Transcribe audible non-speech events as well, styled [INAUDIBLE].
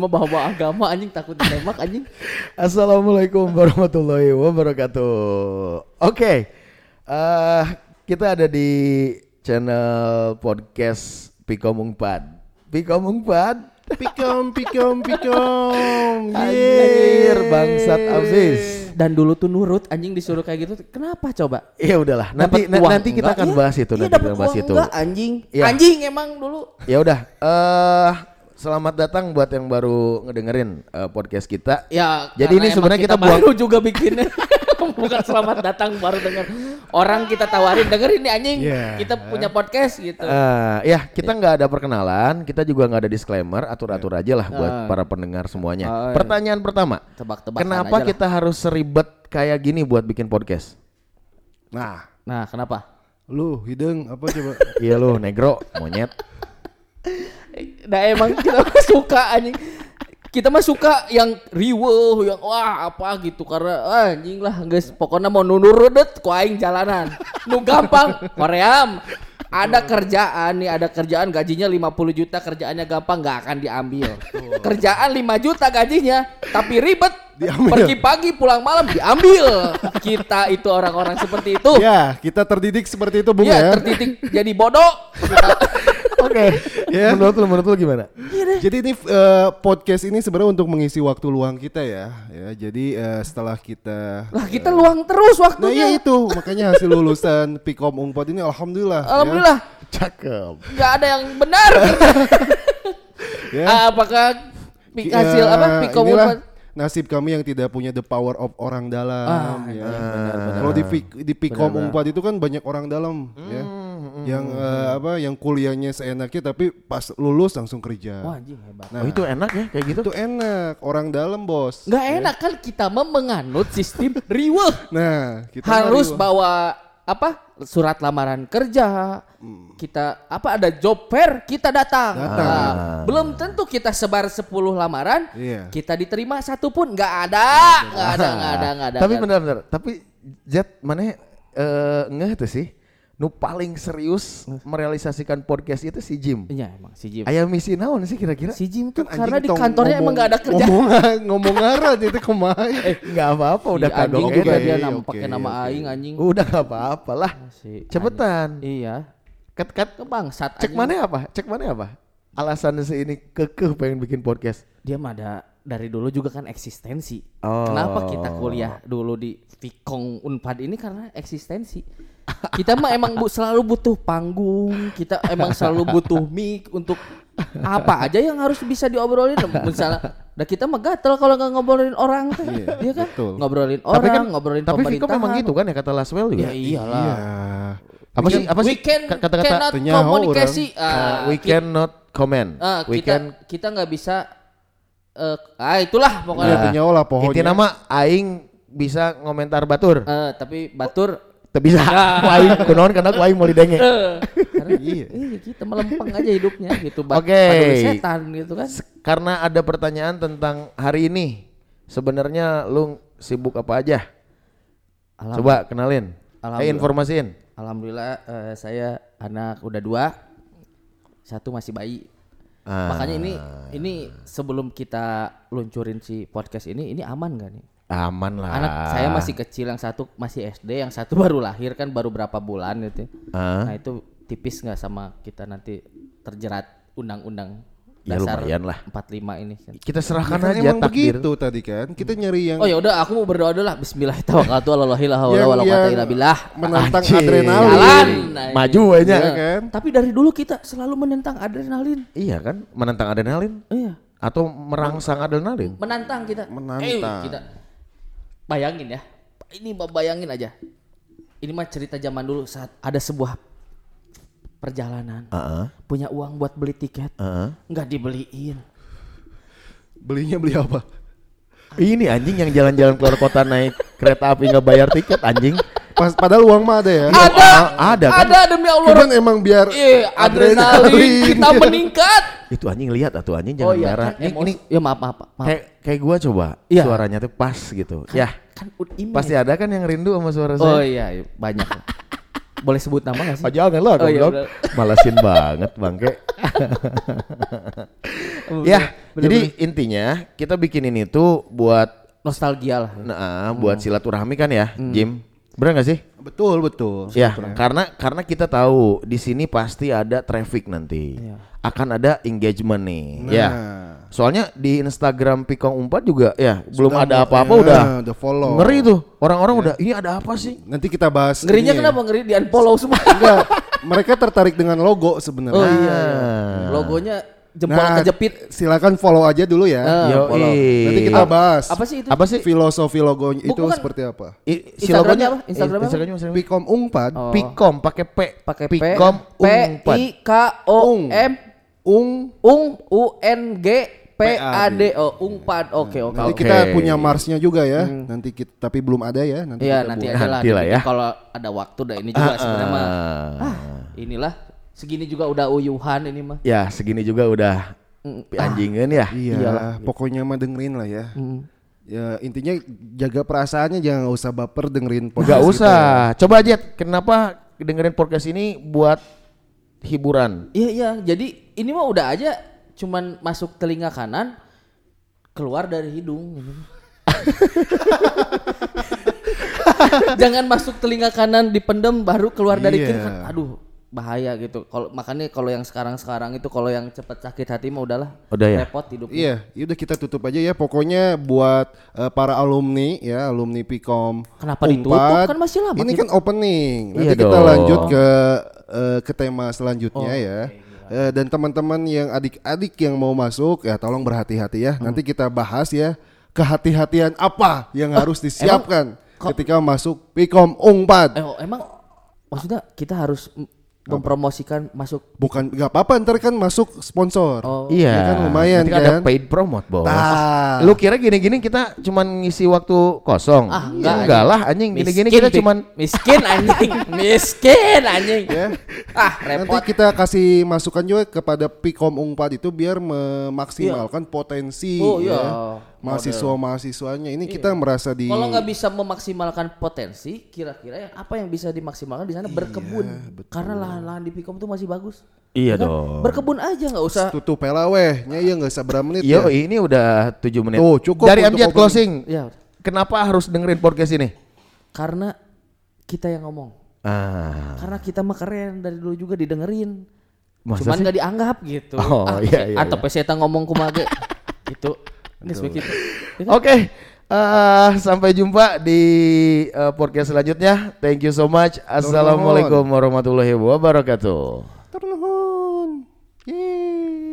Mau bawa agama anjing takut ditembak anjing. Assalamualaikum warahmatullahi wabarakatuh. Oke, eh, kita ada di channel podcast Pikom Ungpad. Pikom Ungpad. Pikom, pikom, pikom. [LAUGHS] Anjir, bangsat abis. Dan dulu tuh nurut anjing disuruh kayak gitu. Kenapa coba? Ya udahlah, nanti Dapet na- uang nanti kita enggak? akan Iya. bahas itu, Iya, nanti dapet kita bahas uang itu. enggak, anjing. Iya. Anjing emang dulu. Ya udah, eh selamat datang buat yang baru ngedengerin eh, podcast kita. Ya, Jadi ini sebenarnya kita baru juga bikinnya. [LAUGHS] Bukan selamat datang baru denger. Orang kita tawarin dengerin nih anjing. Iya. Kita punya podcast gitu. Eh, ya kita nggak ada perkenalan, kita juga nggak ada disclaimer, atur-atur aja lah buat Ah. para pendengar semuanya. Oh, iya. Pertanyaan pertama, Tebak-tebakan kenapa aja lah. kita harus seribet kayak gini buat bikin podcast? Nah, Nah, kenapa? lu hidung apa coba? [LAUGHS] iya lo, negro, monyet. [LAUGHS] Nah emang kita [LAUGHS] suka anjing. Kita mah suka yang riweuh, yang wah apa gitu karena ah, anjing lah guys pokoknya mau nunurudut ku aing jalanan. Nu gampang, Koream. Ada kerjaan nih, ada kerjaan gajinya 50 juta, kerjaannya gampang nggak akan diambil. Kerjaan 5 juta gajinya, tapi ribet. Diambil. Pergi pagi pulang malam diambil. Kita itu orang-orang seperti itu. ya, kita terdidik seperti itu, Bung Iya, ya. tertitik jadi bodoh. [LAUGHS] Oke, Ya. menurut lu, menurut lu gimana? Jadi ini eh, podcast ini sebenarnya untuk mengisi waktu luang kita ya. Ya, jadi eh, setelah kita Lah kita luang terus Nah, waktunya. iya itu, makanya hasil lulusan Pikom Ungpot ini alhamdulillah. ya. Alhamdulillah Cakep. nggak ada yang benar. [LAUGHS] Ya. Ah, Apakah Ya, hasil apa pikom inilah umpan? Nasib kami yang tidak punya the power of orang dalam Ah, ya. benar, Kalau di di Pikom Unpad itu kan banyak orang dalam ya. Yang eh, apa yang kuliahnya seenaknya tapi pas lulus langsung kerja. Wah anjing hebat. Nah, Oh, itu enak ya kayak gitu? itu enak, orang dalam, Bos. Nggak enak kan kita mah menganut sistem riweuh. Nah, kita Harus bawa apa? Surat lamaran kerja. Hmm. Kita apa ada job fair kita datang. Datang. Nah, belum tentu kita sebar 10 lamaran, Iya. kita diterima satu pun nggak ada, nggak ada, nggak ada, nggak ada. Tapi nggak ada. benar-benar, tapi Jet mana eh ngeh tuh sih? Nu paling serius merealisasikan podcast itu si Jim. Iya emang si Jim. Ayah misi naon sih kira-kira? Si Jim tuh Kan karena di kantornya emang nggak ada kerja. Ngomong ngomong ngaran itu kemarin. Eh nggak apa-apa udah Si kagok juga dia oke, nama pakai nama oke. aing anjing. Udah nggak apa-apa lah. Si Cepetan. anjing. Iya. Kat kat Kebangsat cek mana apa? Cek mana apa? Alasan si ini kekeh pengen bikin podcast. Dia mah ada dari dulu juga kan eksistensi. Oh. Kenapa kita kuliah dulu di Vikong Unpad ini karena eksistensi. Kita mah emang bu, selalu butuh panggung, kita emang selalu butuh mic untuk apa aja yang harus bisa diobrolin. Misalnya, dah kita mah gatel kalau nggak ngobrolin orang, tuh. Iya, Iya kan? betul. Ngobrolin tapi orang, kan ngobrolin tapi Viko memang gitu kan ya kata Laswell juga. Ya iyalah. Iya. Apa sih apa sih we kata-kata komunikasi. Uh, Ah, we ki- cannot comment. ah, we kita can kita nggak bisa eh ah itulah Iya, pokoknya. ternyaho lah pokoknya. Inti nama aing bisa ngomentar batur. Eh, tapi batur Teu bisa. [LAUGHS] Ku aing kunaon karena ku aing mau didenge. eh, karena Iya. iya kita melempeng aja hidupnya gitu Oke. padahal setan gitu kan. Karena ada pertanyaan tentang hari ini. Sebenarnya lu sibuk apa aja? Coba kenalin. Eh informasiin. Alhamdulillah eh, saya anak udah dua, satu masih bayi. Ah. Makanya ini ini sebelum kita luncurin si podcast ini ini aman gak nih? Aman lah. Anak saya masih kecil, yang satu masih SD, yang satu [LAUGHS] baru lahir kan baru berapa bulan gitu. Ah. Nah itu tipis nggak sama kita nanti terjerat undang-undang Ya, dasar lumayan lah. 45 ini. Kita Ya serahkan kan aja emang takdir. begitu tadi kan. Kita nyari yang Oh ya udah aku mau berdoa dulu lah. Bismillahirrahmanirrahim. Menantang Anjing. adrenalin. Jalan. Nah. Maju aja. Iya kan? Tapi dari dulu kita selalu menentang adrenalin. Iya kan? Menantang adrenalin Iya. atau merangsang adrenalin? Menantang kita. Menantang. Eh, kita. Bayangin ya. Ini mah bayangin aja. Ini mah cerita zaman dulu saat ada sebuah perjalanan. Heeh. Punya uang buat beli tiket. Heeh. nggak dibeliin. Belinya beli apa? Ini anjing yang jalan-jalan keluar kota naik kereta api nggak bayar tiket anjing. Pas padahal uang mah ada ya. Ada, ada kan? ada demi Allah. Cuman emang biar Eh, adrenalin kita [LAUGHS] meningkat. Itu anjing lihat atuh anjing Oh jangan iya, merah. kan Ini, Ya maaf, maaf, maaf. kayak kayak gua coba Iya. suaranya tuh pas gitu. ya, kan ud- image. pasti ada kan yang rindu sama suara saya. Oh iya, iya, banyak. lah. [LAUGHS] Boleh sebut nama gak sih? Oh jangan lah Oh, iya. [LAUGHS] Malesin banget bangke. ya, jadi intinya kita bikin ini tuh buat Nostalgia lah. nah, buat silaturahmi kan ya, Jim. Bener gak sih? Betul betul. Ya, karena karena kita tahu di sini pasti ada traffic nanti. Akan ada engagement nih. Ya. Soalnya di Instagram Pikong Umpat juga ya belum Sudah ada mau- apa-apa ya, udah udah follow. ngeri tuh. Orang-orang udah ini ada apa sih? Nanti kita bahas. Ngerinya ini ya. kenapa ngeri di unfollow semua? Enggak, mereka tertarik dengan logo sebenarnya. Oh iya, iya. Logonya jempol Nah, kejepit. Silakan follow aja dulu ya. Yoi. follow. Nanti kita bahas. Apa sih itu? Apa sih? Filosofi logonya itu bukan. seperti apa? I- si Instagramnya logonya apa? Instagramnya apa? Instagramnya. Pikom Ungpad, Oh. Pikom pakai P. Pakai P. Pikom P. I K O. M Ung. Ung U N G P A D O Ungpad. Oke oke. Nanti Oke. kita punya Marsnya juga ya. Nanti kita, tapi belum ada ya. Nanti Iya kita nanti lah. Nanti ya. Kalau ada waktu dah ini juga sebenarnya mah. Ah. Ah, inilah segini juga udah uyuhan ini mah. Ya, segini juga udah anjingan ya. Iya, pokoknya mah dengerin lah ya. Ya intinya jaga perasaannya jangan usah baper dengerin Gak podcast usah. Coba aja kenapa dengerin podcast ini buat hiburan. Iya iya. Jadi ini mah udah aja cuman masuk telinga kanan keluar dari hidung. [LAUGHS] Jangan masuk telinga kanan dipendem baru keluar dari kiri Iya. kan. Aduh bahaya gitu. Kalau makanya kalau yang sekarang-sekarang itu kalau yang cepet sakit hati mah udahlah. Udah ya? Repot hidup. Iya, yaudah kita tutup aja ya. Pokoknya buat eh, para alumni ya, alumni Pikom. Kenapa ditutup? Unpad, Kan masih lama Ini kita. kan opening. Nanti Iya kita dong. lanjut ke eh, ke tema selanjutnya Oh, ya. Eh, dan teman-teman yang adik-adik yang mau masuk ya tolong berhati-hati ya. Hmm. Nanti kita bahas ya kehati-hatian apa yang harus disiapkan ketika masuk Pikom Unpad. Eh, oh, emang maksudnya kita harus mempromosikan masuk Bukan nggak apa-apa ntar kan masuk sponsor. Oh. Iya. Ya kan lumayan Nanti ada kan? paid promote, Bos. Tah. Lu kira gini-gini kita cuman ngisi waktu kosong? Ah, Ya, enggak, enggak anjing. lah anjing. Gini-gini kita cuman miskin anjing, [LAUGHS] miskin anjing. ya. Ah, Nanti repot. kita kasih masukan juga kepada Pikom Unpad itu biar memaksimalkan potensi Oh, iya. ya, mahasiswa-mahasiswanya. Ini kita merasa di Kalau nggak bisa memaksimalkan potensi, kira-kira yang apa yang bisa dimaksimalkan di sana berkebun. Karena lahan-lahan di Pikom tuh masih bagus. Iya Ya kan? dong. Berkebun aja nggak usah. tutup pelawehnya ya nggak seberapa menit Yo, ya. ini udah 7 menit. Tuh, cukup Dari opening. closing. Ya, Kenapa harus dengerin podcast ini? karena kita yang ngomong. Ah, Karena kita mah keren dari dulu juga didengerin. Masa Cuman nggak dianggap gitu. Oh, iya, iya, Atau iya. peseta ngomong kumage. [LAUGHS] gitu. Ini seperti [LAUGHS] itu. Oke, eh, sampai jumpa di eh, podcast selanjutnya. Thank you so much. Assalamualaikum warahmatullahi wabarakatuh. Turnuhun. Yeay.